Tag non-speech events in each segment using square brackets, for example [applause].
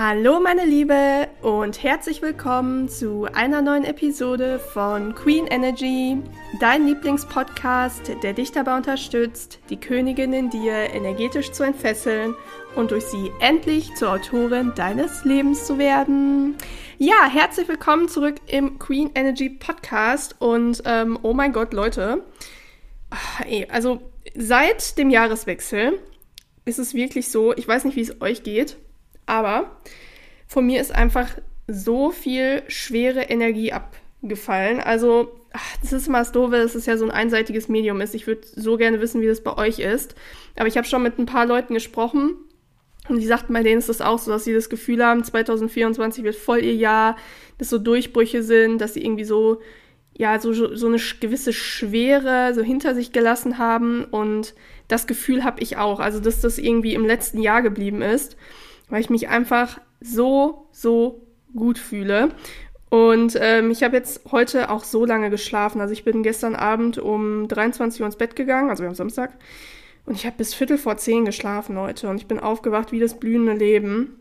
Hallo meine Liebe und herzlich willkommen zu einer neuen Episode von Queen Energy, dein Lieblingspodcast, der dich dabei unterstützt, die Königin in dir energetisch zu entfesseln und durch sie endlich zur Autorin deines Lebens zu werden. Ja, herzlich willkommen zurück im Queen Energy Podcast und ähm, oh mein Gott, Leute, ah, also seit dem Jahreswechsel ist es wirklich so, ich weiß nicht, wie es euch geht, aber von mir ist einfach so viel schwere Energie abgefallen. Also, ach, das ist immer das Doofe, dass es ja so ein einseitiges Medium ist. Ich würde so gerne wissen, wie das bei euch ist. Aber ich habe schon mit ein paar Leuten gesprochen und die sagten, bei denen ist das auch so, dass sie das Gefühl haben, 2024 wird voll ihr Jahr, dass so Durchbrüche sind, dass sie irgendwie so, ja, so, so eine gewisse Schwere so hinter sich gelassen haben. Und das Gefühl habe ich auch. Also, dass das irgendwie im letzten Jahr geblieben ist weil ich mich einfach so, so gut fühle. Und ähm, ich habe jetzt heute auch so lange geschlafen. Also ich bin gestern Abend um 23 Uhr ins Bett gegangen, also wir haben Samstag. Und ich habe bis Viertel vor zehn geschlafen heute. Und ich bin aufgewacht wie das blühende Leben.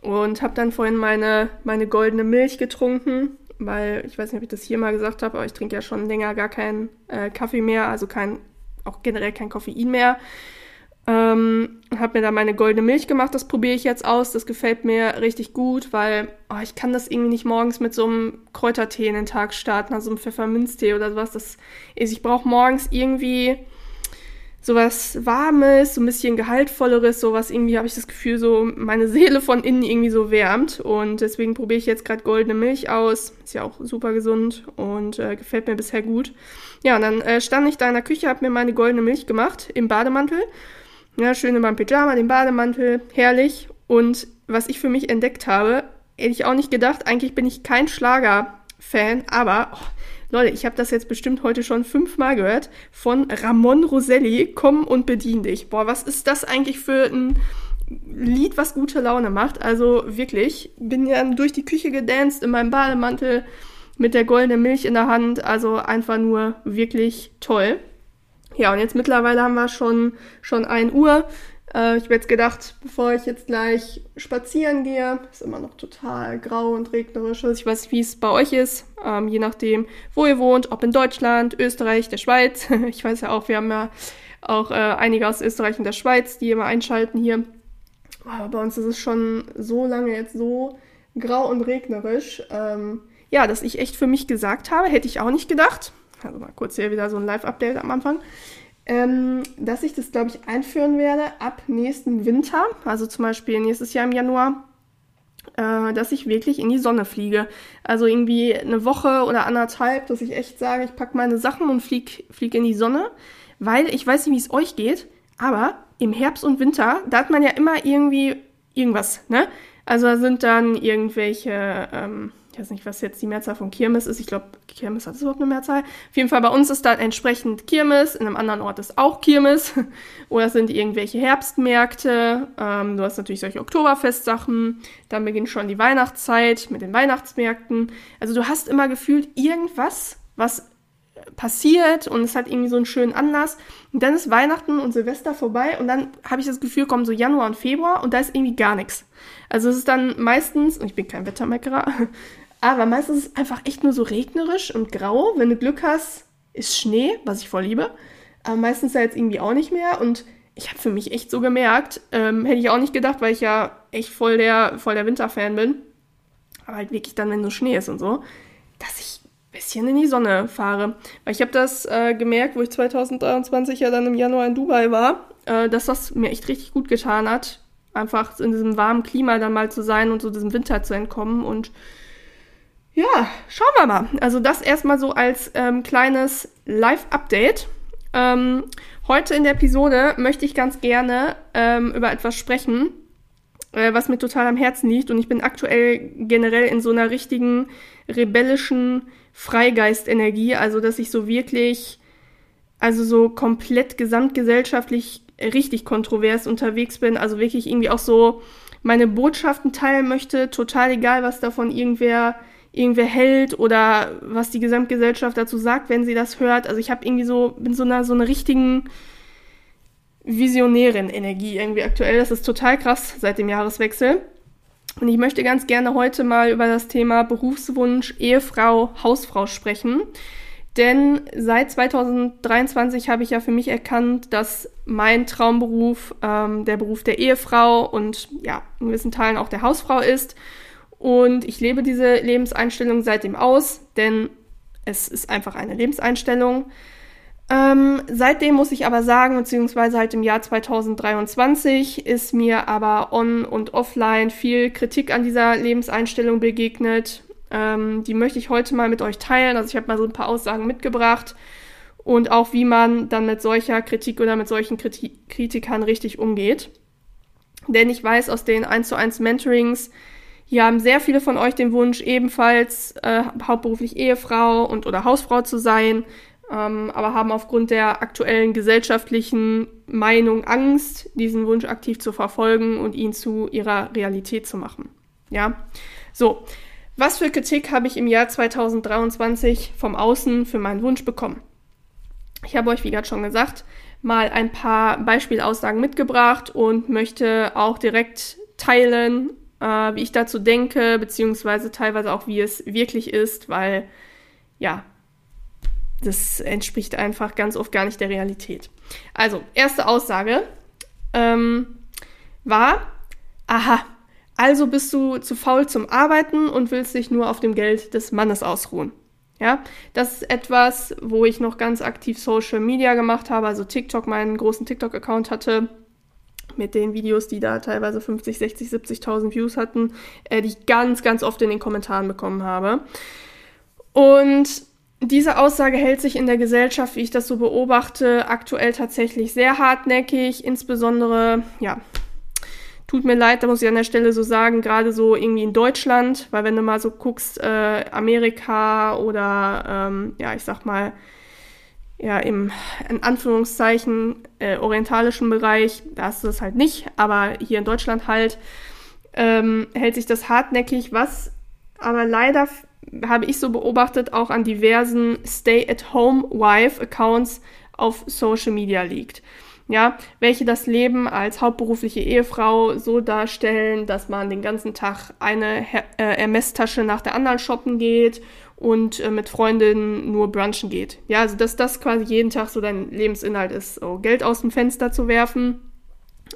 Und habe dann vorhin meine, meine goldene Milch getrunken, weil ich weiß nicht, ob ich das hier mal gesagt habe, aber ich trinke ja schon länger gar keinen äh, Kaffee mehr, also kein, auch generell kein Koffein mehr. Ähm, habe mir da meine goldene Milch gemacht, das probiere ich jetzt aus. Das gefällt mir richtig gut, weil oh, ich kann das irgendwie nicht morgens mit so einem Kräutertee in den Tag starten, also einem Pfefferminztee oder sowas. Das ist, ich brauche morgens irgendwie sowas Warmes, so ein bisschen Gehaltvolleres, sowas irgendwie habe ich das Gefühl, so meine Seele von innen irgendwie so wärmt. Und deswegen probiere ich jetzt gerade goldene Milch aus. Ist ja auch super gesund und äh, gefällt mir bisher gut. Ja, und dann äh, stand ich da in der Küche, habe mir meine goldene Milch gemacht im Bademantel ja, schön in meinem Pyjama, den Bademantel, herrlich. Und was ich für mich entdeckt habe, hätte ich auch nicht gedacht, eigentlich bin ich kein Schlager-Fan, aber oh, Leute, ich habe das jetzt bestimmt heute schon fünfmal gehört von Ramon Roselli, Komm und bedien dich. Boah, was ist das eigentlich für ein Lied, was gute Laune macht? Also wirklich, bin ja durch die Küche gedanced in meinem Bademantel mit der goldenen Milch in der Hand. Also einfach nur wirklich toll. Ja, und jetzt mittlerweile haben wir schon, schon 1 Uhr. Äh, ich habe jetzt gedacht, bevor ich jetzt gleich spazieren gehe, ist immer noch total grau und regnerisch. Also ich weiß nicht, wie es bei euch ist, ähm, je nachdem, wo ihr wohnt, ob in Deutschland, Österreich, der Schweiz. [laughs] ich weiß ja auch, wir haben ja auch äh, einige aus Österreich und der Schweiz, die immer einschalten hier. Aber bei uns ist es schon so lange jetzt so grau und regnerisch. Ähm, ja, dass ich echt für mich gesagt habe, hätte ich auch nicht gedacht also mal kurz hier wieder so ein Live-Update am Anfang, ähm, dass ich das, glaube ich, einführen werde ab nächsten Winter, also zum Beispiel nächstes Jahr im Januar, äh, dass ich wirklich in die Sonne fliege. Also irgendwie eine Woche oder anderthalb, dass ich echt sage, ich packe meine Sachen und fliege flieg in die Sonne, weil ich weiß nicht, wie es euch geht, aber im Herbst und Winter, da hat man ja immer irgendwie irgendwas, ne? Also da sind dann irgendwelche, ähm, ich weiß nicht, was jetzt die Mehrzahl von Kirmes ist. Ich glaube, Kirmes hat es überhaupt eine Mehrzahl. Auf jeden Fall bei uns ist dann entsprechend Kirmes, in einem anderen Ort ist auch Kirmes. [laughs] Oder sind irgendwelche Herbstmärkte. Ähm, du hast natürlich solche Oktoberfestsachen. Dann beginnt schon die Weihnachtszeit mit den Weihnachtsmärkten. Also du hast immer gefühlt irgendwas, was passiert und es hat irgendwie so einen schönen Anlass. Und dann ist Weihnachten und Silvester vorbei und dann habe ich das Gefühl, kommen so Januar und Februar und da ist irgendwie gar nichts. Also es ist dann meistens, und ich bin kein Wettermeckerer, aber meistens ist es einfach echt nur so regnerisch und grau. Wenn du Glück hast, ist Schnee, was ich voll liebe. Aber meistens ja jetzt irgendwie auch nicht mehr. Und ich habe für mich echt so gemerkt, ähm, hätte ich auch nicht gedacht, weil ich ja echt voll der, voll der Winterfan bin. Aber halt wirklich dann, wenn so Schnee ist und so, dass ich ein bisschen in die Sonne fahre. Weil ich habe das äh, gemerkt, wo ich 2023 ja dann im Januar in Dubai war, äh, dass das mir echt richtig gut getan hat. Einfach in diesem warmen Klima dann mal zu sein und so diesem Winter zu entkommen und ja, schauen wir mal. Also das erstmal so als ähm, kleines Live-Update. Ähm, heute in der Episode möchte ich ganz gerne ähm, über etwas sprechen, äh, was mir total am Herzen liegt. Und ich bin aktuell generell in so einer richtigen rebellischen Freigeistenergie. Also dass ich so wirklich, also so komplett gesamtgesellschaftlich richtig kontrovers unterwegs bin. Also wirklich irgendwie auch so meine Botschaften teilen möchte. Total egal, was davon irgendwer irgendwer hält oder was die Gesamtgesellschaft dazu sagt, wenn sie das hört. Also ich habe irgendwie so, bin so einer so einer richtigen visionären Energie irgendwie aktuell. Das ist total krass seit dem Jahreswechsel. Und ich möchte ganz gerne heute mal über das Thema Berufswunsch, Ehefrau, Hausfrau sprechen. Denn seit 2023 habe ich ja für mich erkannt, dass mein Traumberuf ähm, der Beruf der Ehefrau und ja, in gewissen Teilen auch der Hausfrau ist. Und ich lebe diese Lebenseinstellung seitdem aus, denn es ist einfach eine Lebenseinstellung. Ähm, seitdem muss ich aber sagen, beziehungsweise halt im Jahr 2023 ist mir aber on und offline viel Kritik an dieser Lebenseinstellung begegnet. Ähm, die möchte ich heute mal mit euch teilen. Also ich habe mal so ein paar Aussagen mitgebracht und auch wie man dann mit solcher Kritik oder mit solchen Kritik Kritikern richtig umgeht. Denn ich weiß aus den 1 zu 1 Mentorings, hier haben sehr viele von euch den Wunsch, ebenfalls äh, hauptberuflich Ehefrau und oder Hausfrau zu sein, ähm, aber haben aufgrund der aktuellen gesellschaftlichen Meinung Angst, diesen Wunsch aktiv zu verfolgen und ihn zu ihrer Realität zu machen. Ja, so. Was für Kritik habe ich im Jahr 2023 vom Außen für meinen Wunsch bekommen? Ich habe euch, wie gerade schon gesagt, mal ein paar Beispielaussagen mitgebracht und möchte auch direkt teilen, äh, wie ich dazu denke, beziehungsweise teilweise auch, wie es wirklich ist, weil ja, das entspricht einfach ganz oft gar nicht der Realität. Also, erste Aussage ähm, war, aha, also bist du zu faul zum Arbeiten und willst dich nur auf dem Geld des Mannes ausruhen. Ja, das ist etwas, wo ich noch ganz aktiv Social Media gemacht habe, also TikTok, meinen großen TikTok-Account hatte, mit den Videos, die da teilweise 50, 60, 70.000 Views hatten, äh, die ich ganz, ganz oft in den Kommentaren bekommen habe. Und diese Aussage hält sich in der Gesellschaft, wie ich das so beobachte, aktuell tatsächlich sehr hartnäckig. Insbesondere, ja, tut mir leid, da muss ich an der Stelle so sagen, gerade so irgendwie in Deutschland, weil wenn du mal so guckst, äh, Amerika oder, ähm, ja, ich sag mal, ja, im, in Anführungszeichen, äh, orientalischen Bereich, da hast du das halt nicht, aber hier in Deutschland halt, ähm, hält sich das hartnäckig, was aber leider habe ich so beobachtet, auch an diversen Stay-at-Home-Wife-Accounts auf Social Media liegt. Ja, welche das Leben als hauptberufliche Ehefrau so darstellen, dass man den ganzen Tag eine Her äh, Ermesstasche nach der anderen shoppen geht und äh, mit Freundinnen nur brunchen geht. Ja, also dass das quasi jeden Tag so dein Lebensinhalt ist, so Geld aus dem Fenster zu werfen.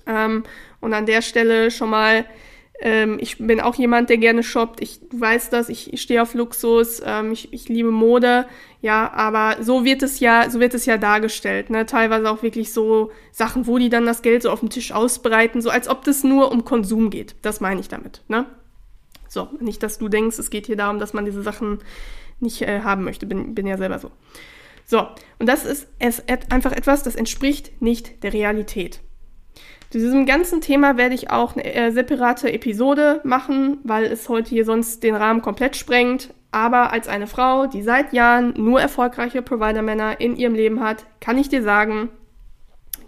Ähm, und an der Stelle schon mal ähm, ich bin auch jemand, der gerne shoppt. Ich weiß das, ich, ich stehe auf Luxus, ähm, ich, ich liebe Mode, ja, aber so wird es ja, so wird es ja dargestellt, ne? Teilweise auch wirklich so Sachen, wo die dann das Geld so auf dem Tisch ausbreiten, so als ob das nur um Konsum geht. Das meine ich damit, ne? So, nicht, dass du denkst, es geht hier darum, dass man diese Sachen nicht äh, haben möchte. Bin, bin ja selber so. So, und das ist es, einfach etwas, das entspricht nicht der Realität. Zu diesem ganzen Thema werde ich auch eine äh, separate Episode machen, weil es heute hier sonst den Rahmen komplett sprengt. Aber als eine Frau, die seit Jahren nur erfolgreiche Provider-Männer in ihrem Leben hat, kann ich dir sagen,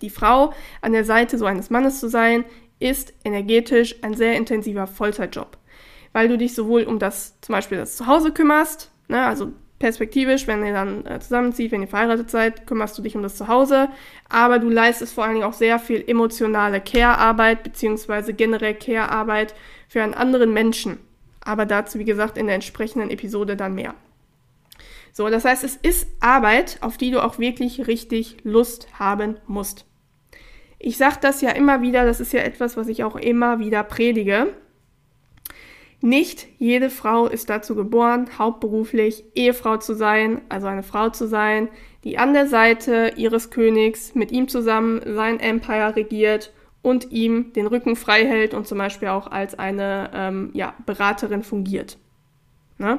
die Frau an der Seite so eines Mannes zu sein, ist energetisch ein sehr intensiver Vollzeitjob. Weil du dich sowohl um das, zum Beispiel das Zuhause kümmerst, ne, also perspektivisch, wenn ihr dann äh, zusammenzieht, wenn ihr verheiratet seid, kümmerst du dich um das Zuhause, aber du leistest vor allen Dingen auch sehr viel emotionale Care-Arbeit beziehungsweise generell Care-Arbeit für einen anderen Menschen. Aber dazu, wie gesagt, in der entsprechenden Episode dann mehr. So, das heißt, es ist Arbeit, auf die du auch wirklich richtig Lust haben musst. Ich sage das ja immer wieder, das ist ja etwas, was ich auch immer wieder predige. Nicht jede Frau ist dazu geboren, hauptberuflich Ehefrau zu sein, also eine Frau zu sein, die an der Seite ihres Königs mit ihm zusammen sein Empire regiert und ihm den Rücken frei hält und zum Beispiel auch als eine ähm, ja, Beraterin fungiert. Ne?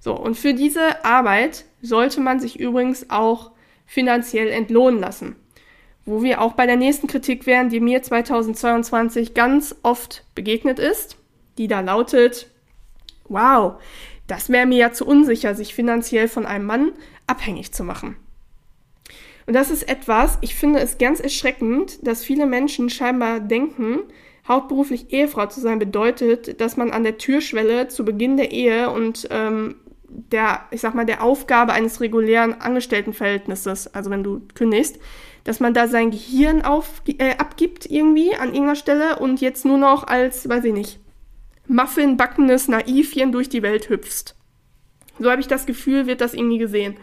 So, und für diese Arbeit sollte man sich übrigens auch finanziell entlohnen lassen. Wo wir auch bei der nächsten Kritik wären, die mir 2022 ganz oft begegnet ist die da lautet, wow, das wäre mir ja zu unsicher, sich finanziell von einem Mann abhängig zu machen. Und das ist etwas, ich finde es ganz erschreckend, dass viele Menschen scheinbar denken, hauptberuflich Ehefrau zu sein bedeutet, dass man an der Türschwelle zu Beginn der Ehe und ähm, der, ich sag mal, der Aufgabe eines regulären Angestelltenverhältnisses, also wenn du kündigst, dass man da sein Gehirn auf, äh, abgibt irgendwie an irgendeiner Stelle und jetzt nur noch als, weiß ich nicht, Muffin backendes Naivchen durch die Welt hüpfst. So habe ich das Gefühl, wird das irgendwie gesehen.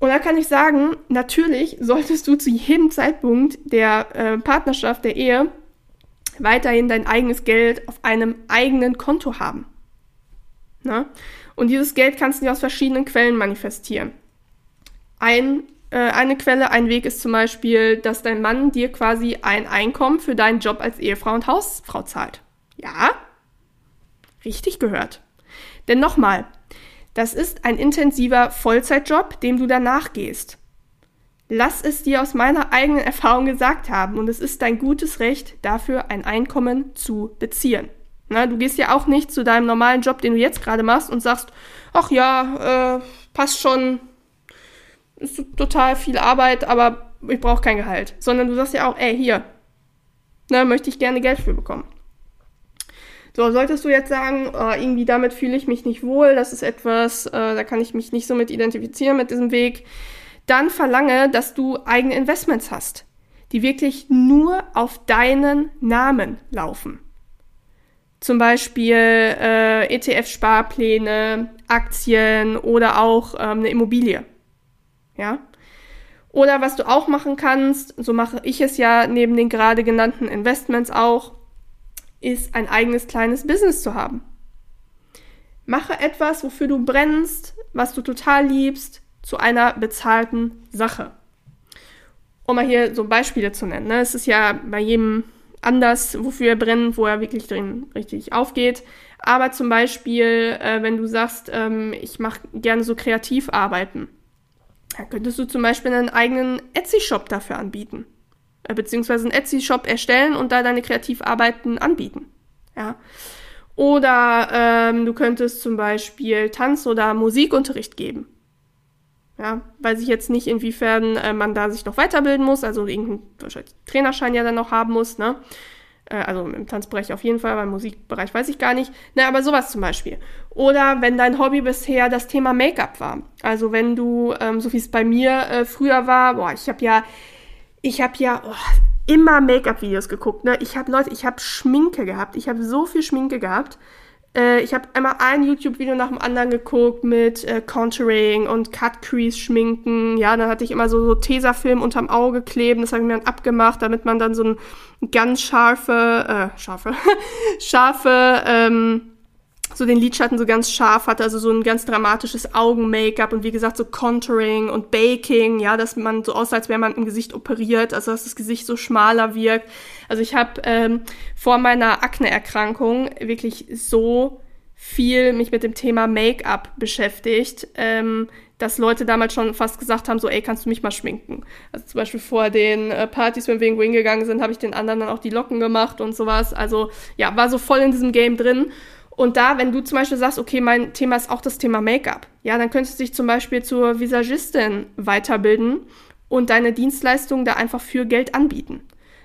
Und da kann ich sagen, natürlich solltest du zu jedem Zeitpunkt der äh, Partnerschaft, der Ehe, weiterhin dein eigenes Geld auf einem eigenen Konto haben. Na? Und dieses Geld kannst du aus verschiedenen Quellen manifestieren. Ein, äh, eine Quelle, ein Weg ist zum Beispiel, dass dein Mann dir quasi ein Einkommen für deinen Job als Ehefrau und Hausfrau zahlt. Ja? Richtig gehört. Denn nochmal, das ist ein intensiver Vollzeitjob, dem du danach gehst. Lass es dir aus meiner eigenen Erfahrung gesagt haben und es ist dein gutes Recht, dafür ein Einkommen zu beziehen. Na, du gehst ja auch nicht zu deinem normalen Job, den du jetzt gerade machst und sagst, ach ja, äh, passt schon, ist total viel Arbeit, aber ich brauche kein Gehalt. Sondern du sagst ja auch, ey, hier, na, möchte ich gerne Geld für bekommen. So, solltest du jetzt sagen, oh, irgendwie damit fühle ich mich nicht wohl, das ist etwas, äh, da kann ich mich nicht so mit identifizieren mit diesem Weg, dann verlange, dass du eigene Investments hast, die wirklich nur auf deinen Namen laufen. Zum Beispiel äh, ETF-Sparpläne, Aktien oder auch ähm, eine Immobilie. Ja? Oder was du auch machen kannst, so mache ich es ja neben den gerade genannten Investments auch, ist ein eigenes kleines Business zu haben. Mache etwas, wofür du brennst, was du total liebst, zu einer bezahlten Sache. Um mal hier so Beispiele zu nennen. Ne? Es ist ja bei jedem anders, wofür er brennt, wo er wirklich drin richtig aufgeht. Aber zum Beispiel, äh, wenn du sagst, ähm, ich mache gerne so kreativ arbeiten, dann könntest du zum Beispiel einen eigenen Etsy-Shop dafür anbieten. Äh, beziehungsweise einen Etsy-Shop erstellen und da deine Kreativarbeiten anbieten. Ja. Oder ähm, du könntest zum Beispiel Tanz- oder Musikunterricht geben. Ja, weiß ich jetzt nicht, inwiefern äh, man da sich noch weiterbilden muss, also irgendeinen Trainerschein ja dann noch haben muss, ne? Äh, also im Tanzbereich auf jeden Fall, beim Musikbereich weiß ich gar nicht. Ne, aber sowas zum Beispiel. Oder wenn dein Hobby bisher das Thema Make-up war. Also wenn du, ähm, so wie es bei mir äh, früher war, boah, ich habe ja ich habe ja oh, immer Make-up-Videos geguckt. Ne? Ich habe Leute, ich habe Schminke gehabt. Ich habe so viel Schminke gehabt. Äh, ich habe einmal ein YouTube-Video nach dem anderen geguckt mit äh, Contouring und Cut-Crease-Schminken. Ja, dann hatte ich immer so, so Tesafilm unterm Auge kleben. Das habe ich mir dann abgemacht, damit man dann so ein ganz scharfe, äh, scharfe, [laughs] scharfe, ähm, so den Lidschatten so ganz scharf hatte, also so ein ganz dramatisches Augen-Make-up und wie gesagt so Contouring und Baking, ja, dass man so aussah, als wäre man im Gesicht operiert, also dass das Gesicht so schmaler wirkt. Also ich habe ähm, vor meiner Akne-Erkrankung wirklich so viel mich mit dem Thema Make-up beschäftigt, ähm, dass Leute damals schon fast gesagt haben, so, ey, kannst du mich mal schminken? Also zum Beispiel vor den äh, Partys, wenn wir irgendwo hingegangen sind, habe ich den anderen dann auch die Locken gemacht und sowas. Also ja, war so voll in diesem Game drin. Und da, wenn du zum Beispiel sagst, okay, mein Thema ist auch das Thema Make-up, ja, dann könntest du dich zum Beispiel zur Visagistin weiterbilden und deine Dienstleistungen da einfach für Geld anbieten.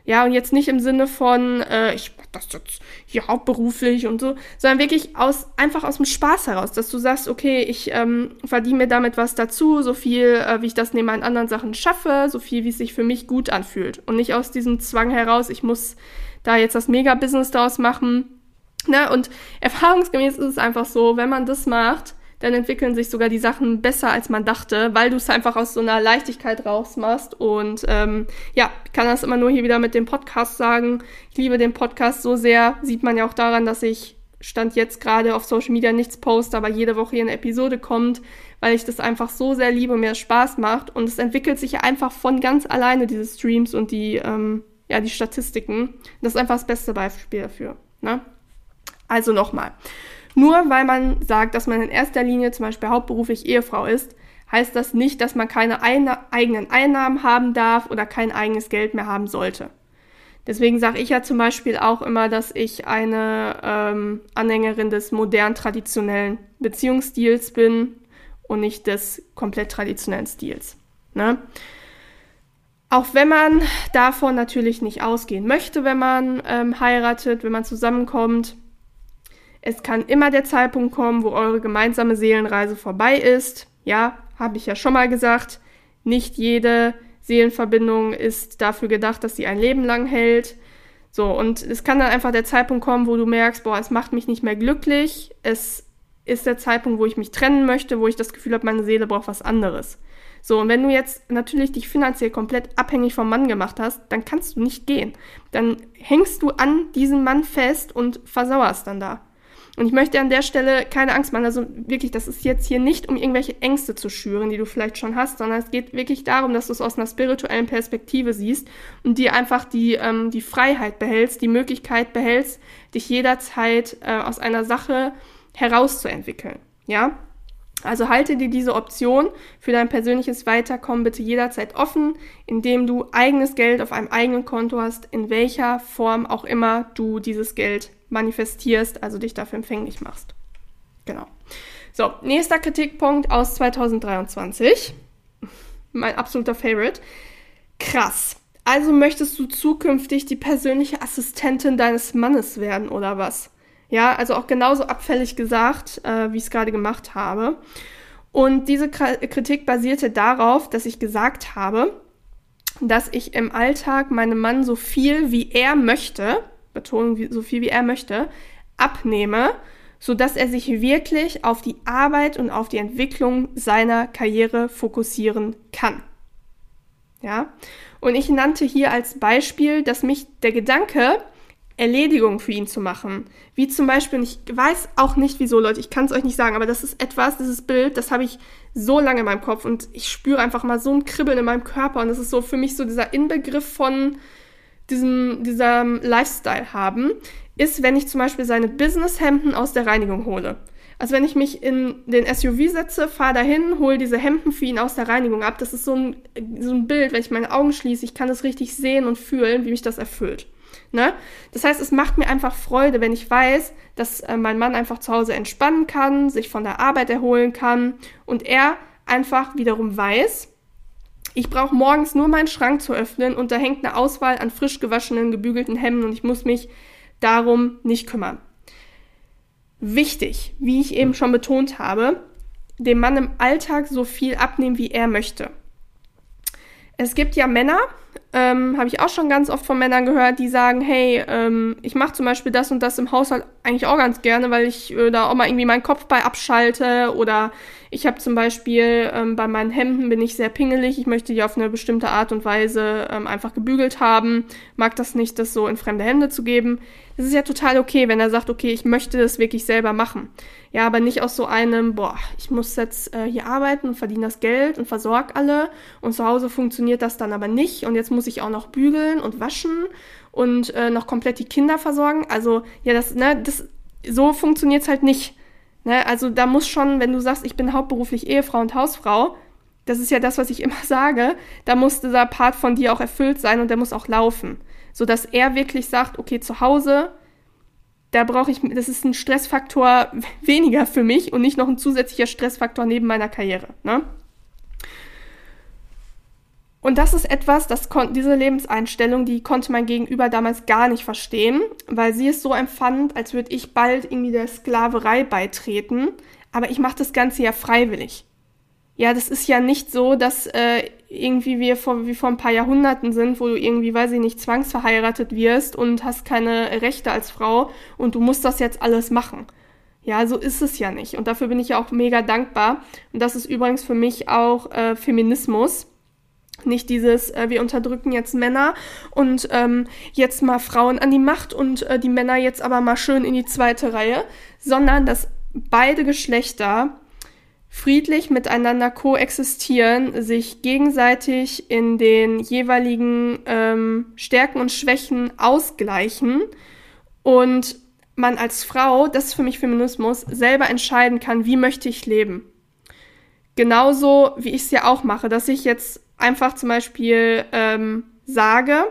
Ja, und jetzt nicht im Sinne von, äh, ich mach das jetzt hier hauptberuflich und so, sondern wirklich aus, einfach aus dem Spaß heraus, dass du sagst, okay, ich ähm, verdiene mir damit was dazu, so viel, äh, wie ich das neben meinen anderen Sachen schaffe, so viel, wie es sich für mich gut anfühlt. Und nicht aus diesem Zwang heraus, ich muss da jetzt das Mega-Business daraus machen, Ne? Und erfahrungsgemäß ist es einfach so, wenn man das macht, dann entwickeln sich sogar die Sachen besser, als man dachte, weil du es einfach aus so einer Leichtigkeit rausmachst. Und ähm, ja, ich kann das immer nur hier wieder mit dem Podcast sagen. Ich liebe den Podcast so sehr. Sieht man ja auch daran, dass ich Stand jetzt gerade auf Social Media nichts poste, aber jede Woche hier eine Episode kommt, weil ich das einfach so sehr liebe und mir Spaß macht. Und es entwickelt sich ja einfach von ganz alleine, diese Streams und die, ähm, ja, die Statistiken. Das ist einfach das beste Beispiel dafür. Ne? Also nochmal. Nur weil man sagt, dass man in erster Linie zum Beispiel hauptberuflich Ehefrau ist, heißt das nicht, dass man keine eigenen Einnahmen haben darf oder kein eigenes Geld mehr haben sollte. Deswegen sage ich ja zum Beispiel auch immer, dass ich eine ähm, Anhängerin des modern traditionellen Beziehungsstils bin und nicht des komplett traditionellen Stils. Ne? Auch wenn man davon natürlich nicht ausgehen möchte, wenn man ähm, heiratet, wenn man zusammenkommt, es kann immer der Zeitpunkt kommen, wo eure gemeinsame Seelenreise vorbei ist. Ja, habe ich ja schon mal gesagt. Nicht jede Seelenverbindung ist dafür gedacht, dass sie ein Leben lang hält, So, und es kann dann einfach der Zeitpunkt kommen, wo du merkst, boah, es macht mich nicht mehr glücklich, es ist der Zeitpunkt, wo ich mich trennen möchte, wo ich das Gefühl habe, meine Seele braucht was anderes. So, und wenn du jetzt natürlich dich finanziell komplett abhängig vom Mann gemacht hast, dann kannst du nicht gehen. Dann hängst du an diesem Mann fest und versauerst dann da. Und ich möchte an der Stelle keine Angst machen. Also wirklich, das ist jetzt hier nicht, um irgendwelche Ängste zu schüren, die du vielleicht schon hast, sondern es geht wirklich darum, dass du es aus einer spirituellen Perspektive siehst und dir einfach die, ähm, die Freiheit behältst, die Möglichkeit behältst, dich jederzeit äh, aus einer Sache herauszuentwickeln. Ja? Also halte dir diese Option für dein persönliches Weiterkommen bitte jederzeit offen, indem du eigenes Geld auf einem eigenen Konto hast, in welcher Form auch immer du dieses Geld manifestierst, also dich dafür empfänglich machst. Genau. So, nächster Kritikpunkt aus 2023. Mein absoluter Favorite. Krass. Also möchtest du zukünftig die persönliche Assistentin deines Mannes werden oder was? Ja, also auch genauso abfällig gesagt, äh, wie ich es gerade gemacht habe. Und diese Kritik basierte darauf, dass ich gesagt habe, dass ich im Alltag meinem Mann so viel wie er möchte, Betonung so viel wie er möchte, abnehme, so dass er sich wirklich auf die Arbeit und auf die Entwicklung seiner Karriere fokussieren kann. Ja? Und ich nannte hier als Beispiel, dass mich der Gedanke, Erledigung für ihn zu machen. Wie zum Beispiel, ich weiß auch nicht wieso, Leute, ich kann es euch nicht sagen, aber das ist etwas, dieses Bild, das habe ich so lange in meinem Kopf und ich spüre einfach mal so ein Kribbeln in meinem Körper und das ist so für mich so dieser Inbegriff von diesem, diesem Lifestyle haben, ist, wenn ich zum Beispiel seine Business-Hemden aus der Reinigung hole. Also wenn ich mich in den SUV setze, fahre dahin, hole diese Hemden für ihn aus der Reinigung ab. Das ist so ein, so ein Bild, wenn ich meine Augen schließe, ich kann das richtig sehen und fühlen, wie mich das erfüllt. Ne? Das heißt, es macht mir einfach Freude, wenn ich weiß, dass äh, mein Mann einfach zu Hause entspannen kann, sich von der Arbeit erholen kann und er einfach wiederum weiß, ich brauche morgens nur meinen Schrank zu öffnen und da hängt eine Auswahl an frisch gewaschenen, gebügelten Hemden und ich muss mich darum nicht kümmern. Wichtig, wie ich eben schon betont habe, dem Mann im Alltag so viel abnehmen, wie er möchte. Es gibt ja Männer, ähm, habe ich auch schon ganz oft von Männern gehört, die sagen, hey, ähm, ich mache zum Beispiel das und das im Haushalt eigentlich auch ganz gerne, weil ich äh, da auch mal irgendwie meinen Kopf bei abschalte oder ich habe zum Beispiel ähm, bei meinen Hemden bin ich sehr pingelig, ich möchte die auf eine bestimmte Art und Weise ähm, einfach gebügelt haben, mag das nicht, das so in fremde Hände zu geben. Das ist ja total okay, wenn er sagt, okay, ich möchte das wirklich selber machen. Ja, aber nicht aus so einem, boah, ich muss jetzt äh, hier arbeiten und verdiene das Geld und versorge alle und zu Hause funktioniert das dann aber nicht und jetzt muss ich auch noch bügeln und waschen und äh, noch komplett die Kinder versorgen. Also ja, das, ne, das, so funktioniert's halt nicht. Ne? Also da muss schon, wenn du sagst, ich bin hauptberuflich Ehefrau und Hausfrau, das ist ja das, was ich immer [laughs] sage, da muss dieser Part von dir auch erfüllt sein und der muss auch laufen. Sodass er wirklich sagt, okay, zu Hause da brauche ich, das ist ein Stressfaktor [laughs] weniger für mich und nicht noch ein zusätzlicher Stressfaktor neben meiner Karriere. Ne? Und das ist etwas, das diese Lebenseinstellung, die konnte mein Gegenüber damals gar nicht verstehen, weil sie es so empfand, als würde ich bald irgendwie der Sklaverei beitreten. Aber ich mache das Ganze ja freiwillig. Ja, das ist ja nicht so, dass äh, irgendwie wir vor, wie vor ein paar Jahrhunderten sind, wo du irgendwie, weiß ich nicht, zwangsverheiratet wirst und hast keine Rechte als Frau und du musst das jetzt alles machen. Ja, so ist es ja nicht. Und dafür bin ich ja auch mega dankbar. Und das ist übrigens für mich auch äh, Feminismus. Nicht dieses, äh, wir unterdrücken jetzt Männer und ähm, jetzt mal Frauen an die Macht und äh, die Männer jetzt aber mal schön in die zweite Reihe, sondern dass beide Geschlechter friedlich miteinander koexistieren, sich gegenseitig in den jeweiligen ähm, Stärken und Schwächen ausgleichen und man als Frau, das ist für mich Feminismus, selber entscheiden kann, wie möchte ich leben. Genauso wie ich es ja auch mache, dass ich jetzt einfach zum Beispiel ähm, sage,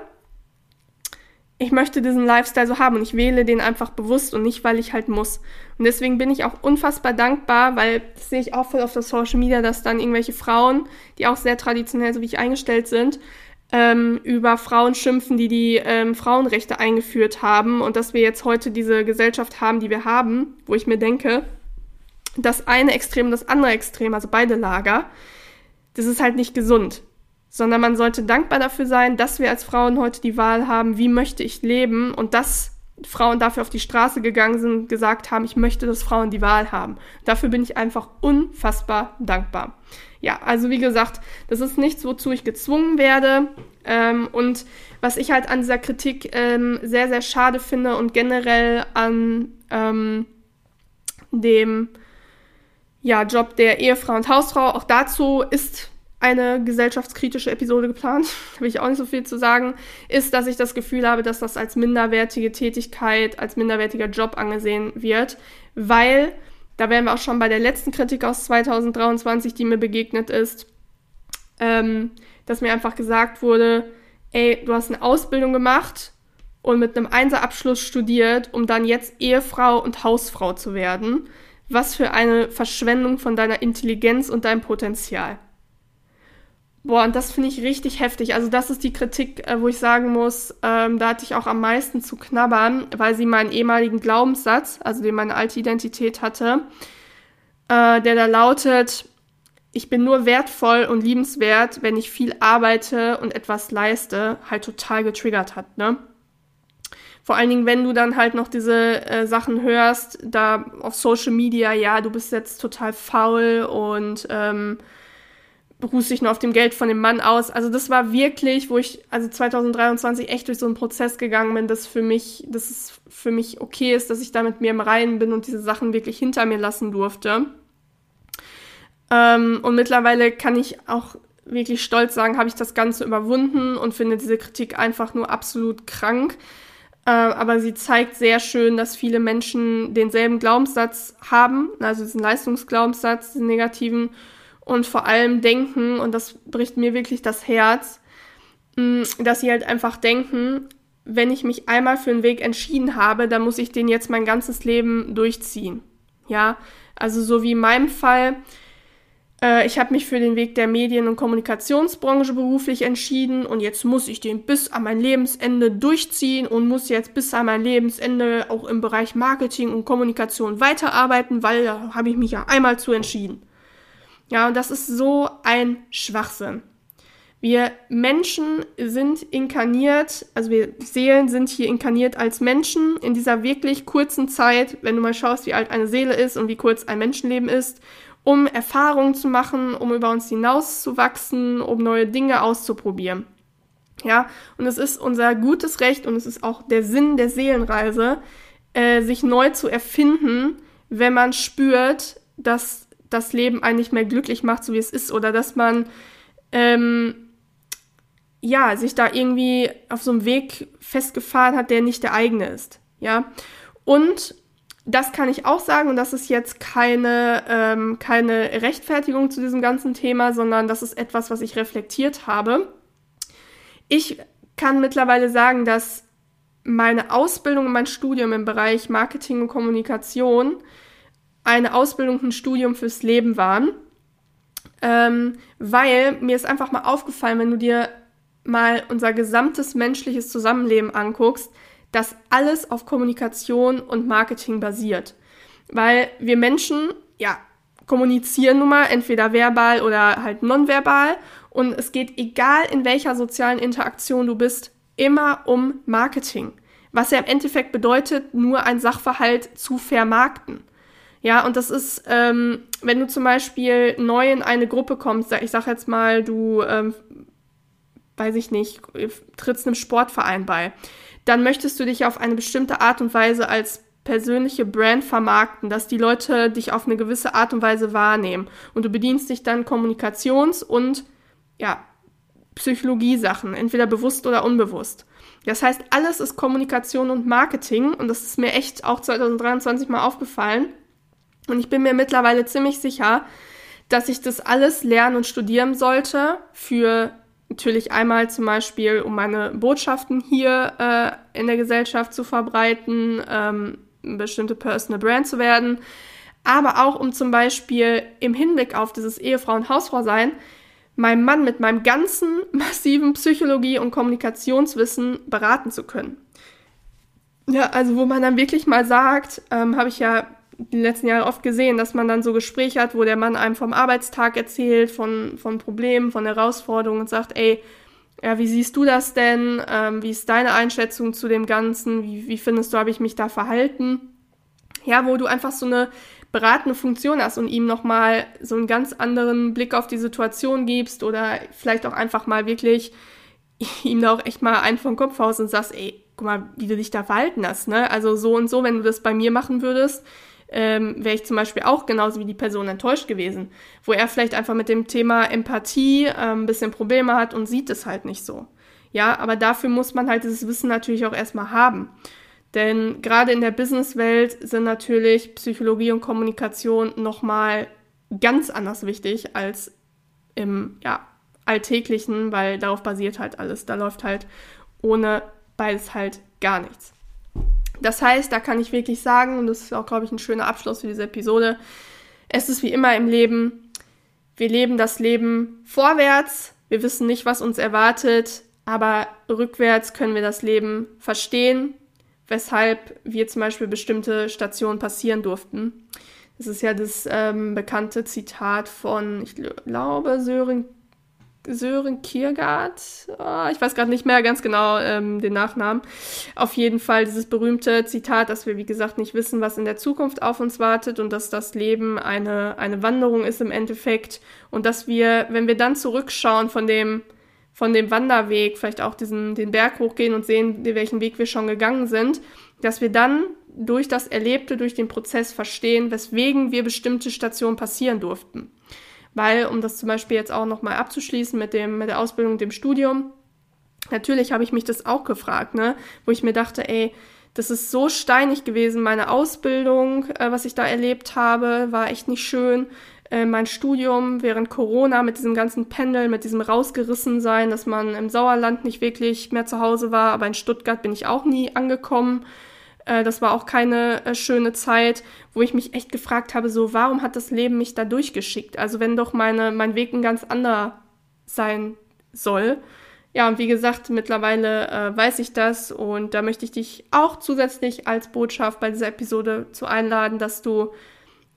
ich möchte diesen Lifestyle so haben und ich wähle den einfach bewusst und nicht, weil ich halt muss. Und deswegen bin ich auch unfassbar dankbar, weil das sehe ich auch voll auf der Social Media, dass dann irgendwelche Frauen, die auch sehr traditionell, so wie ich eingestellt sind, ähm, über Frauen schimpfen, die die ähm, Frauenrechte eingeführt haben und dass wir jetzt heute diese Gesellschaft haben, die wir haben, wo ich mir denke, das eine Extrem und das andere Extrem, also beide Lager, das ist halt nicht gesund. Sondern man sollte dankbar dafür sein, dass wir als Frauen heute die Wahl haben, wie möchte ich leben und dass Frauen dafür auf die Straße gegangen sind gesagt haben, ich möchte, dass Frauen die Wahl haben. Dafür bin ich einfach unfassbar dankbar. Ja, also wie gesagt, das ist nichts, wozu ich gezwungen werde. Ähm, und was ich halt an dieser Kritik ähm, sehr, sehr schade finde und generell an ähm, dem ja, Job der Ehefrau und Hausfrau, auch dazu ist eine gesellschaftskritische Episode geplant, [laughs] will ich auch nicht so viel zu sagen, ist, dass ich das Gefühl habe, dass das als minderwertige Tätigkeit, als minderwertiger Job angesehen wird, weil, da wären wir auch schon bei der letzten Kritik aus 2023, die mir begegnet ist, ähm, dass mir einfach gesagt wurde, ey, du hast eine Ausbildung gemacht und mit einem Einserabschluss studiert, um dann jetzt Ehefrau und Hausfrau zu werden. Was für eine Verschwendung von deiner Intelligenz und deinem Potenzial. Boah, und das finde ich richtig heftig. Also das ist die Kritik, äh, wo ich sagen muss, ähm, da hatte ich auch am meisten zu knabbern, weil sie meinen ehemaligen Glaubenssatz, also den meine alte Identität hatte, äh, der da lautet, ich bin nur wertvoll und liebenswert, wenn ich viel arbeite und etwas leiste, halt total getriggert hat, ne? Vor allen Dingen, wenn du dann halt noch diese äh, Sachen hörst, da auf Social Media, ja, du bist jetzt total faul und ähm, beruhst dich nur auf dem Geld von dem Mann aus. Also das war wirklich, wo ich also 2023 echt durch so einen Prozess gegangen bin, dass für mich, dass es für mich okay ist, dass ich da mit mir im Reinen bin und diese Sachen wirklich hinter mir lassen durfte. Ähm, und mittlerweile kann ich auch wirklich stolz sagen, habe ich das Ganze überwunden und finde diese Kritik einfach nur absolut krank. Äh, aber sie zeigt sehr schön, dass viele Menschen denselben Glaubenssatz haben, also diesen Leistungsglaubenssatz, diesen negativen und vor allem denken, und das bricht mir wirklich das Herz, mm, dass sie halt einfach denken, wenn ich mich einmal für einen Weg entschieden habe, dann muss ich den jetzt mein ganzes Leben durchziehen. Ja, also so wie in meinem Fall, äh, ich habe mich für den Weg der Medien- und Kommunikationsbranche beruflich entschieden und jetzt muss ich den bis an mein Lebensende durchziehen und muss jetzt bis an mein Lebensende auch im Bereich Marketing und Kommunikation weiterarbeiten, weil da habe ich mich ja einmal zu entschieden. Ja, und das ist so ein Schwachsinn. Wir Menschen sind inkarniert, also wir Seelen sind hier inkarniert als Menschen in dieser wirklich kurzen Zeit, wenn du mal schaust, wie alt eine Seele ist und wie kurz ein Menschenleben ist, um Erfahrungen zu machen, um über uns hinauszuwachsen, um neue Dinge auszuprobieren. Ja, und es ist unser gutes Recht und es ist auch der Sinn der Seelenreise, äh, sich neu zu erfinden, wenn man spürt, dass das Leben einen nicht mehr glücklich macht, so wie es ist, oder dass man ähm, ja sich da irgendwie auf so einem Weg festgefahren hat, der nicht der eigene ist. Ja. Und das kann ich auch sagen, und das ist jetzt keine, ähm, keine Rechtfertigung zu diesem ganzen Thema, sondern das ist etwas, was ich reflektiert habe. Ich kann mittlerweile sagen, dass meine Ausbildung und mein Studium im Bereich Marketing und Kommunikation eine Ausbildung, ein Studium fürs Leben waren. Ähm, weil mir ist einfach mal aufgefallen, wenn du dir mal unser gesamtes menschliches Zusammenleben anguckst, dass alles auf Kommunikation und Marketing basiert. Weil wir Menschen, ja, kommunizieren nun mal entweder verbal oder halt nonverbal und es geht egal in welcher sozialen Interaktion du bist, immer um Marketing. Was ja im Endeffekt bedeutet, nur ein Sachverhalt zu vermarkten. Ja, und das ist, ähm, wenn du zum Beispiel neu in eine Gruppe kommst, ich sag jetzt mal, du, ähm, weiß ich nicht, trittst einem Sportverein bei, dann möchtest du dich auf eine bestimmte Art und Weise als persönliche Brand vermarkten, dass die Leute dich auf eine gewisse Art und Weise wahrnehmen. Und du bedienst dich dann Kommunikations- und ja, Psychologie-Sachen, entweder bewusst oder unbewusst. Das heißt, alles ist Kommunikation und Marketing und das ist mir echt auch 2023 mal aufgefallen. Und ich bin mir mittlerweile ziemlich sicher, dass ich das alles lernen und studieren sollte für natürlich einmal zum Beispiel, um meine Botschaften hier äh, in der Gesellschaft zu verbreiten, ähm, bestimmte Personal Brand zu werden, aber auch um zum Beispiel im Hinblick auf dieses Ehefrau- und Hausfrau-Sein meinem Mann mit meinem ganzen [laughs] massiven Psychologie- und Kommunikationswissen beraten zu können. Ja, also wo man dann wirklich mal sagt, ähm, habe ich ja die letzten Jahre oft gesehen, dass man dann so Gespräche hat, wo der Mann einem vom Arbeitstag erzählt, von, von Problemen, von Herausforderungen und sagt, ey, ja, wie siehst du das denn? Ähm, wie ist deine Einschätzung zu dem Ganzen? Wie, wie findest du, habe ich mich da verhalten? Ja, wo du einfach so eine beratende Funktion hast und ihm nochmal so einen ganz anderen Blick auf die Situation gibst oder vielleicht auch einfach mal wirklich [laughs] ihm da auch echt mal einen vom Kopf haust und sagst, ey, guck mal, wie du dich da verhalten hast, ne? Also so und so, wenn du das bei mir machen würdest, ähm, wäre ich zum Beispiel auch genauso wie die Person enttäuscht gewesen, wo er vielleicht einfach mit dem Thema Empathie ähm, ein bisschen Probleme hat und sieht es halt nicht so. Ja, aber dafür muss man halt dieses Wissen natürlich auch erstmal haben. Denn gerade in der Businesswelt sind natürlich Psychologie und Kommunikation nochmal ganz anders wichtig als im ja, Alltäglichen, weil darauf basiert halt alles. Da läuft halt ohne beides halt gar nichts. Das heißt, da kann ich wirklich sagen, und das ist auch, glaube ich, ein schöner Abschluss für diese Episode, es ist wie immer im Leben, wir leben das Leben vorwärts, wir wissen nicht, was uns erwartet, aber rückwärts können wir das Leben verstehen, weshalb wir zum Beispiel bestimmte Stationen passieren durften. Das ist ja das ähm, bekannte Zitat von, ich glaube, Sören Sören Kiergaard, oh, ich weiß gerade nicht mehr ganz genau ähm, den Nachnamen. Auf jeden Fall dieses berühmte Zitat, dass wir, wie gesagt, nicht wissen, was in der Zukunft auf uns wartet und dass das Leben eine, eine Wanderung ist im Endeffekt und dass wir, wenn wir dann zurückschauen von dem, von dem Wanderweg, vielleicht auch diesen, den Berg hochgehen und sehen, welchen Weg wir schon gegangen sind, dass wir dann durch das Erlebte, durch den Prozess verstehen, weswegen wir bestimmte Stationen passieren durften. Weil, um das zum Beispiel jetzt auch nochmal abzuschließen mit, dem, mit der Ausbildung dem Studium, natürlich habe ich mich das auch gefragt, ne? wo ich mir dachte, ey, das ist so steinig gewesen, meine Ausbildung, äh, was ich da erlebt habe, war echt nicht schön. Äh, mein Studium während Corona mit diesem ganzen Pendel, mit diesem rausgerissen sein, dass man im Sauerland nicht wirklich mehr zu Hause war, aber in Stuttgart bin ich auch nie angekommen. Äh, das war auch keine äh, schöne Zeit, wo ich mich echt gefragt habe, so, warum hat das Leben mich da durchgeschickt? Also wenn doch meine, mein Weg ein ganz anderer sein soll. Ja, und wie gesagt, mittlerweile äh, weiß ich das und da möchte ich dich auch zusätzlich als Botschaft bei dieser Episode zu einladen, dass du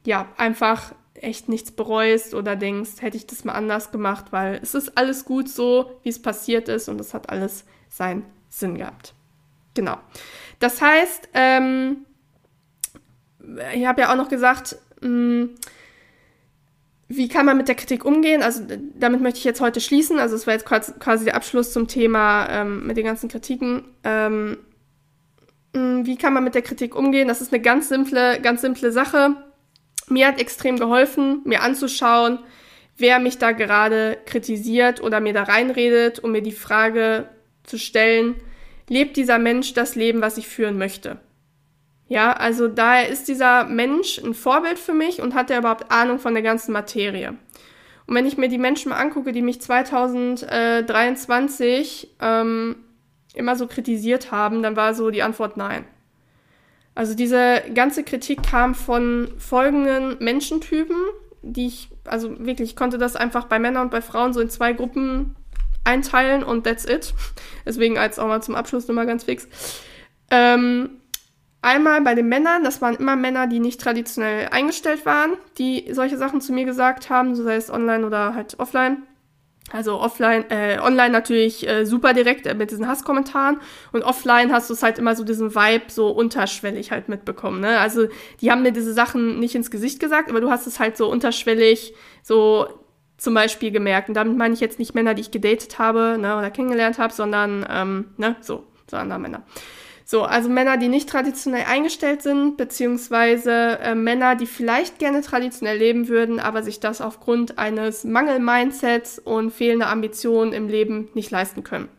ja einfach echt nichts bereust oder denkst, hätte ich das mal anders gemacht, weil es ist alles gut so, wie es passiert ist und es hat alles seinen Sinn gehabt. Genau. Das heißt, ähm, ich habe ja auch noch gesagt, mh, hm, wie kann man mit der Kritik umgehen? Also damit möchte ich jetzt heute schließen. Also es war jetzt quasi der Abschluss zum Thema ähm, mit den ganzen Kritiken. Ähm, hm, wie kann man mit der Kritik umgehen? Das ist eine ganz simple, ganz simple Sache. Mir hat extrem geholfen, mir anzuschauen, wer mich da gerade kritisiert oder mir da reinredet, um mir die Frage zu stellen, lebt dieser Mensch das Leben, was ich führen möchte. Ja, also daher ist dieser Mensch ein Vorbild für mich und hat er überhaupt Ahnung von der ganzen Materie. Und wenn ich mir die Menschen mal angucke, die mich 2023 ähm, immer so kritisiert haben, dann war so die Antwort nein. Also diese ganze Kritik kam von folgenden Menschentypen, die ich, also wirklich, ich konnte das einfach bei Männern und bei Frauen so in zwei Gruppen einteilen und that's it. Deswegen als auch mal zum Abschluss nochmal ganz fix. Ähm, einmal bei den Männern, das waren immer Männer, die nicht traditionell eingestellt waren, die solche Sachen zu mir gesagt haben, so sei es online oder halt offline. Also offline, äh, online natürlich äh, super direkt äh, mit diesen Hasskommentaren und offline hast du es halt immer so diesen Vibe so unterschwellig halt mitbekommen. Ne? Also die haben mir diese Sachen nicht ins Gesicht gesagt, aber du hast es halt so unterschwellig so zum Beispiel gemerkt. Und damit meine ich jetzt nicht Männer, die ich gedatet habe ne, oder kennengelernt habe, sondern ähm, ne, so, so andere Männer. So, also Männer, die nicht traditionell eingestellt sind, beziehungsweise äh, Männer, die vielleicht gerne traditionell leben würden, aber sich das aufgrund eines Mangel-Mindsets und fehlender Ambitionen im Leben nicht leisten können.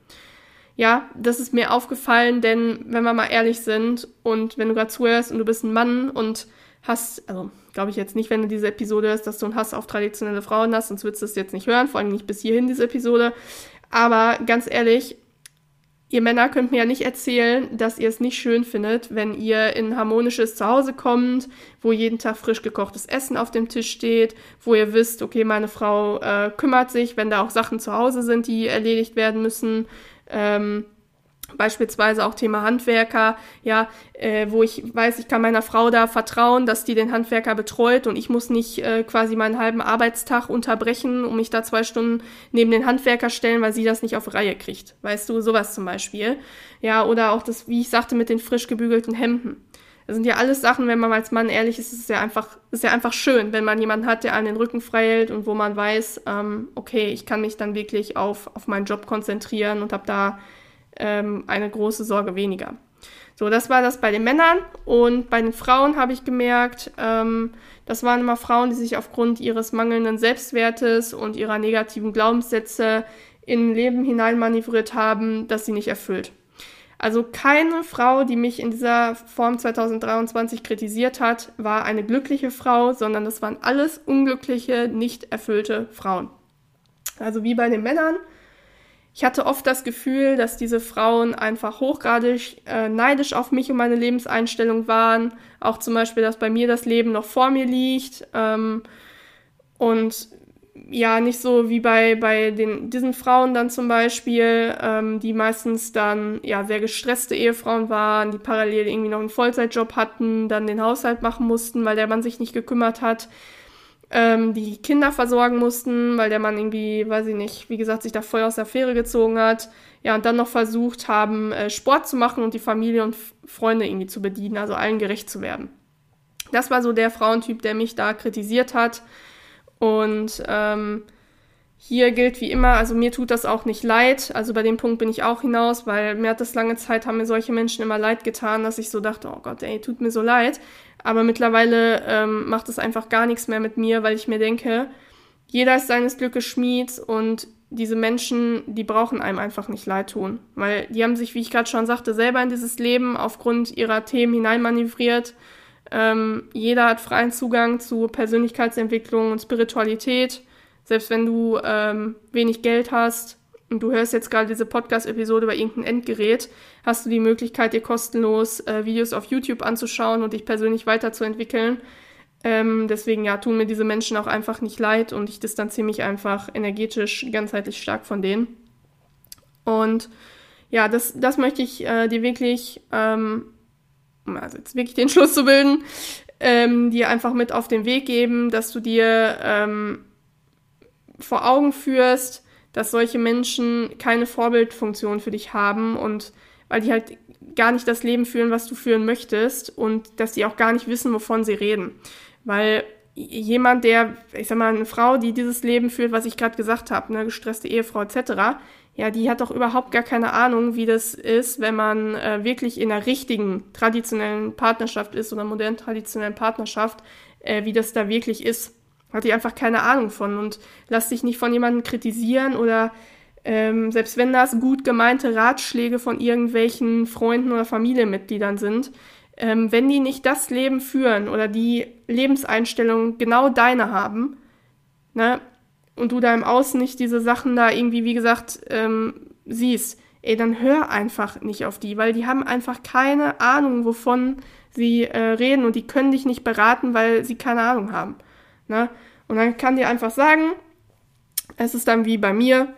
Ja, das ist mir aufgefallen, denn wenn wir mal ehrlich sind und wenn du gerade zuhörst und du bist ein Mann und hast, also glaube ich jetzt nicht, wenn du diese Episode hörst, dass du einen Hass auf traditionelle Frauen hast, sonst würdest du es jetzt nicht hören, vor allem nicht bis hierhin diese Episode. Aber ganz ehrlich, ihr Männer könnt mir ja nicht erzählen, dass ihr es nicht schön findet, wenn ihr in ein harmonisches Zuhause kommt, wo jeden Tag frisch gekochtes Essen auf dem Tisch steht, wo ihr wisst, okay, meine Frau äh, kümmert sich, wenn da auch Sachen zu Hause sind, die erledigt werden müssen. Ähm, Beispielsweise auch Thema Handwerker, ja, äh, wo ich weiß, ich kann meiner Frau da vertrauen, dass die den Handwerker betreut und ich muss nicht äh, quasi meinen halben Arbeitstag unterbrechen und mich da zwei Stunden neben den Handwerker stellen, weil sie das nicht auf Reihe kriegt. Weißt du, sowas zum Beispiel. Ja, oder auch das, wie ich sagte, mit den frisch gebügelten Hemden. Das sind ja alles Sachen, wenn man als Mann ehrlich ist, ist es ja einfach, ist ja einfach schön, wenn man jemanden hat, der einen den Rücken frei hält und wo man weiß, ähm, okay, ich kann mich dann wirklich auf, auf meinen Job konzentrieren und habe da ähm, eine große Sorge weniger. So, das war das bei den Männern und bei den Frauen habe ich gemerkt, ähm, das waren immer Frauen, die sich aufgrund ihres mangelnden Selbstwertes und ihrer negativen Glaubenssätze in Leben hineinmanövriert haben, das sie nicht erfüllt. Also keine Frau, die mich in dieser Form 2023 kritisiert hat, war eine glückliche Frau, sondern das waren alles unglückliche, nicht erfüllte Frauen. Also wie bei den Männern ich hatte oft das Gefühl, dass diese Frauen einfach hochgradig äh, neidisch auf mich und meine Lebenseinstellung waren. Auch zum Beispiel, dass bei mir das Leben noch vor mir liegt. Ähm, und ja, nicht so wie bei, bei den, diesen Frauen dann zum Beispiel, ähm, die meistens dann ja sehr gestresste Ehefrauen waren, die parallel irgendwie noch einen Vollzeitjob hatten, dann den Haushalt machen mussten, weil der Mann sich nicht gekümmert hat ähm, die Kinder versorgen mussten, weil der Mann irgendwie, weiß ich nicht, wie gesagt, sich da voll aus der Fähre gezogen hat. Ja, und dann noch versucht haben, äh, Sport zu machen und die Familie und Freunde irgendwie zu bedienen, also allen gerecht zu werden. Das war so der Frauentyp, der mich da kritisiert hat. Und ähm, hier gilt wie immer, also mir tut das auch nicht leid. Also bei dem Punkt bin ich auch hinaus, weil mir hat das lange Zeit, haben mir solche Menschen immer leid getan, dass ich so dachte, oh Gott, ey, tut mir so leid. Aber mittlerweile ähm, macht es einfach gar nichts mehr mit mir, weil ich mir denke, jeder ist seines Glückes Schmied und diese Menschen, die brauchen einem einfach nicht leid tun. Weil die haben sich, wie ich gerade schon sagte, selber in dieses Leben aufgrund ihrer Themen hineinmanövriert. Ähm, jeder hat freien Zugang zu Persönlichkeitsentwicklung und Spiritualität. Selbst wenn du ähm, wenig Geld hast, und du hörst jetzt gerade diese Podcast-Episode über irgendein Endgerät, hast du die Möglichkeit, dir kostenlos äh, Videos auf YouTube anzuschauen und dich persönlich weiterzuentwickeln. Ähm, deswegen ja, tun mir diese Menschen auch einfach nicht leid und ich distanziere mich einfach energetisch ganzheitlich stark von denen. Und ja, das, das möchte ich äh, dir wirklich, ähm, also jetzt wirklich den [laughs] Schluss zu bilden, ähm, dir einfach mit auf den Weg geben, dass du dir ähm, vor Augen führst, dass solche Menschen keine Vorbildfunktion für dich haben und weil die halt gar nicht das Leben führen, was du führen möchtest und dass die auch gar nicht wissen, wovon sie reden. Weil jemand, der, ich sag mal, eine Frau, die dieses Leben führt, was ich gerade gesagt habe, eine gestresste Ehefrau etc., ja, die hat doch überhaupt gar keine Ahnung, wie das ist, wenn man äh, wirklich in einer richtigen traditionellen Partnerschaft ist oder modernen traditionellen Partnerschaft, äh, wie das da wirklich ist. Hat die einfach keine Ahnung von und lass dich nicht von jemandem kritisieren oder ähm, selbst wenn das gut gemeinte Ratschläge von irgendwelchen Freunden oder Familienmitgliedern sind, ähm, wenn die nicht das Leben führen oder die Lebenseinstellung genau deine haben, ne, und du da im Außen nicht diese Sachen da irgendwie, wie gesagt, ähm, siehst, ey, dann hör einfach nicht auf die, weil die haben einfach keine Ahnung, wovon sie äh, reden und die können dich nicht beraten, weil sie keine Ahnung haben. Ne? Und dann kann dir einfach sagen, es ist dann wie bei mir,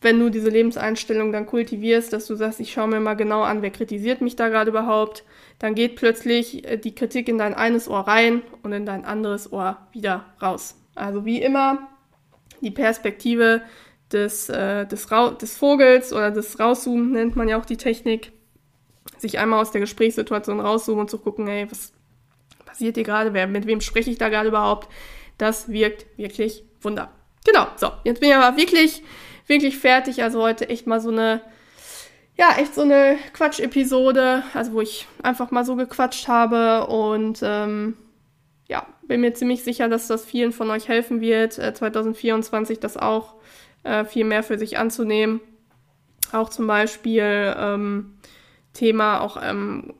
wenn du diese Lebenseinstellung dann kultivierst, dass du sagst, ich schaue mir mal genau an, wer kritisiert mich da gerade überhaupt, dann geht plötzlich äh, die Kritik in dein eines Ohr rein und in dein anderes Ohr wieder raus. Also wie immer die Perspektive des, äh, des, des Vogels oder des Rauszoomen nennt man ja auch die Technik, sich einmal aus der Gesprächssituation rauszoomen und zu gucken, hey, was passiert hier gerade, wer, mit wem spreche ich da gerade überhaupt. Das wirkt wirklich Wunder. Genau, so, jetzt bin ich aber wirklich, wirklich fertig. Also heute echt mal so eine, ja, echt so eine Quatsch-Episode, also wo ich einfach mal so gequatscht habe und ähm, ja, bin mir ziemlich sicher, dass das vielen von euch helfen wird, äh, 2024 das auch äh, viel mehr für sich anzunehmen. Auch zum Beispiel ähm, Thema auch ähm,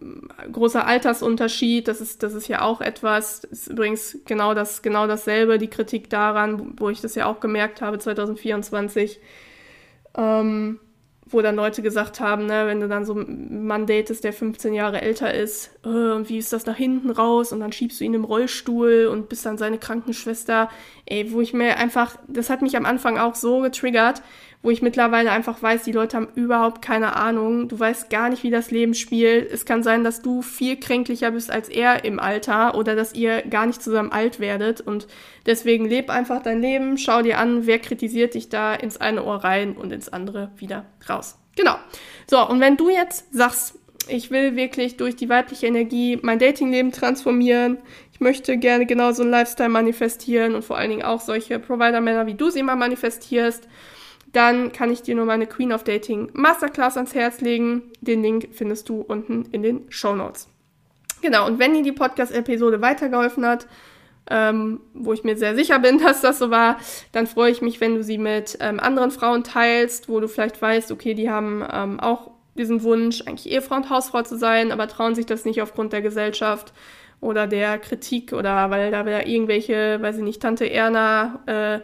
großer Altersunterschied, das ist, das ist ja auch etwas, ist übrigens genau das, genau dasselbe, die Kritik daran, wo ich das ja auch gemerkt habe, 2024, ähm, wo dann Leute gesagt haben, ne, wenn du dann so einen Mann datest, der 15 Jahre älter ist, äh, wie ist das nach hinten raus und dann schiebst du ihn im Rollstuhl und bist dann seine Krankenschwester. Ey, wo ich mir einfach, das hat mich am Anfang auch so getriggert, wo ich mittlerweile einfach weiß, die Leute haben überhaupt keine Ahnung. Du weißt gar nicht, wie das Leben spielt. Es kann sein, dass du viel kränklicher bist als er im Alter oder dass ihr gar nicht zusammen alt werdet. Und deswegen leb einfach dein Leben, schau dir an, wer kritisiert dich da ins eine Ohr rein und ins andere wieder raus. Genau. So, und wenn du jetzt sagst, ich will wirklich durch die weibliche Energie mein Datingleben transformieren. Ich möchte gerne genau so einen Lifestyle manifestieren und vor allen Dingen auch solche Provider-Männer, wie du sie immer manifestierst dann kann ich dir nur meine Queen of Dating Masterclass ans Herz legen. Den Link findest du unten in den Show Notes. Genau, und wenn dir die Podcast-Episode weitergeholfen hat, ähm, wo ich mir sehr sicher bin, [laughs] dass das so war, dann freue ich mich, wenn du sie mit ähm, anderen Frauen teilst, wo du vielleicht weißt, okay, die haben ähm, auch diesen Wunsch, eigentlich Ehefrau und Hausfrau zu sein, aber trauen sich das nicht aufgrund der Gesellschaft oder der Kritik oder weil da wieder irgendwelche, weiß ich nicht, Tante Erna äh,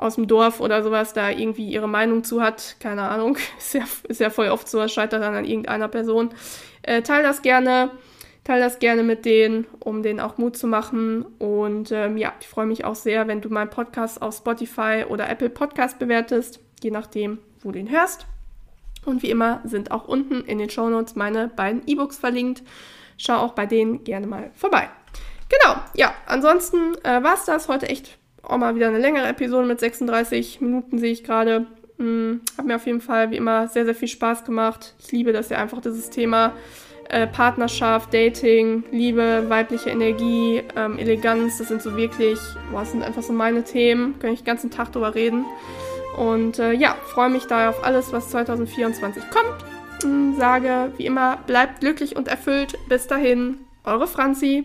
aus dem Dorf oder sowas da irgendwie ihre Meinung zu hat. Keine Ahnung. [laughs] Ist ja, ist ja voll oft so, es scheitert dann an irgendeiner Person. Äh, teil das gerne. Teil das gerne mit denen, um denen auch Mut zu machen. Und ähm, ja, ich freue mich auch sehr, wenn du meinen Podcast auf Spotify oder Apple Podcast bewertest, je nachdem, wo du ihn hörst. Und wie immer sind auch unten in den Show Notes meine beiden E-Books verlinkt. Schau auch bei denen gerne mal vorbei. Genau, ja, ansonsten äh, war es das heute echt auch mal wieder eine längere Episode mit 36 Minuten sehe ich gerade. Hm, hat mir auf jeden Fall wie immer sehr, sehr viel Spaß gemacht. Ich liebe das ja einfach, dieses Thema äh, Partnerschaft, Dating, Liebe, weibliche Energie, ähm, Eleganz. Das sind so wirklich, boah, das sind einfach so meine Themen. Kann ich den ganzen Tag drüber reden. Und äh, ja, freue mich daher auf alles, was 2024 kommt. Hm, sage wie immer, bleibt glücklich und erfüllt. Bis dahin, eure Franzi.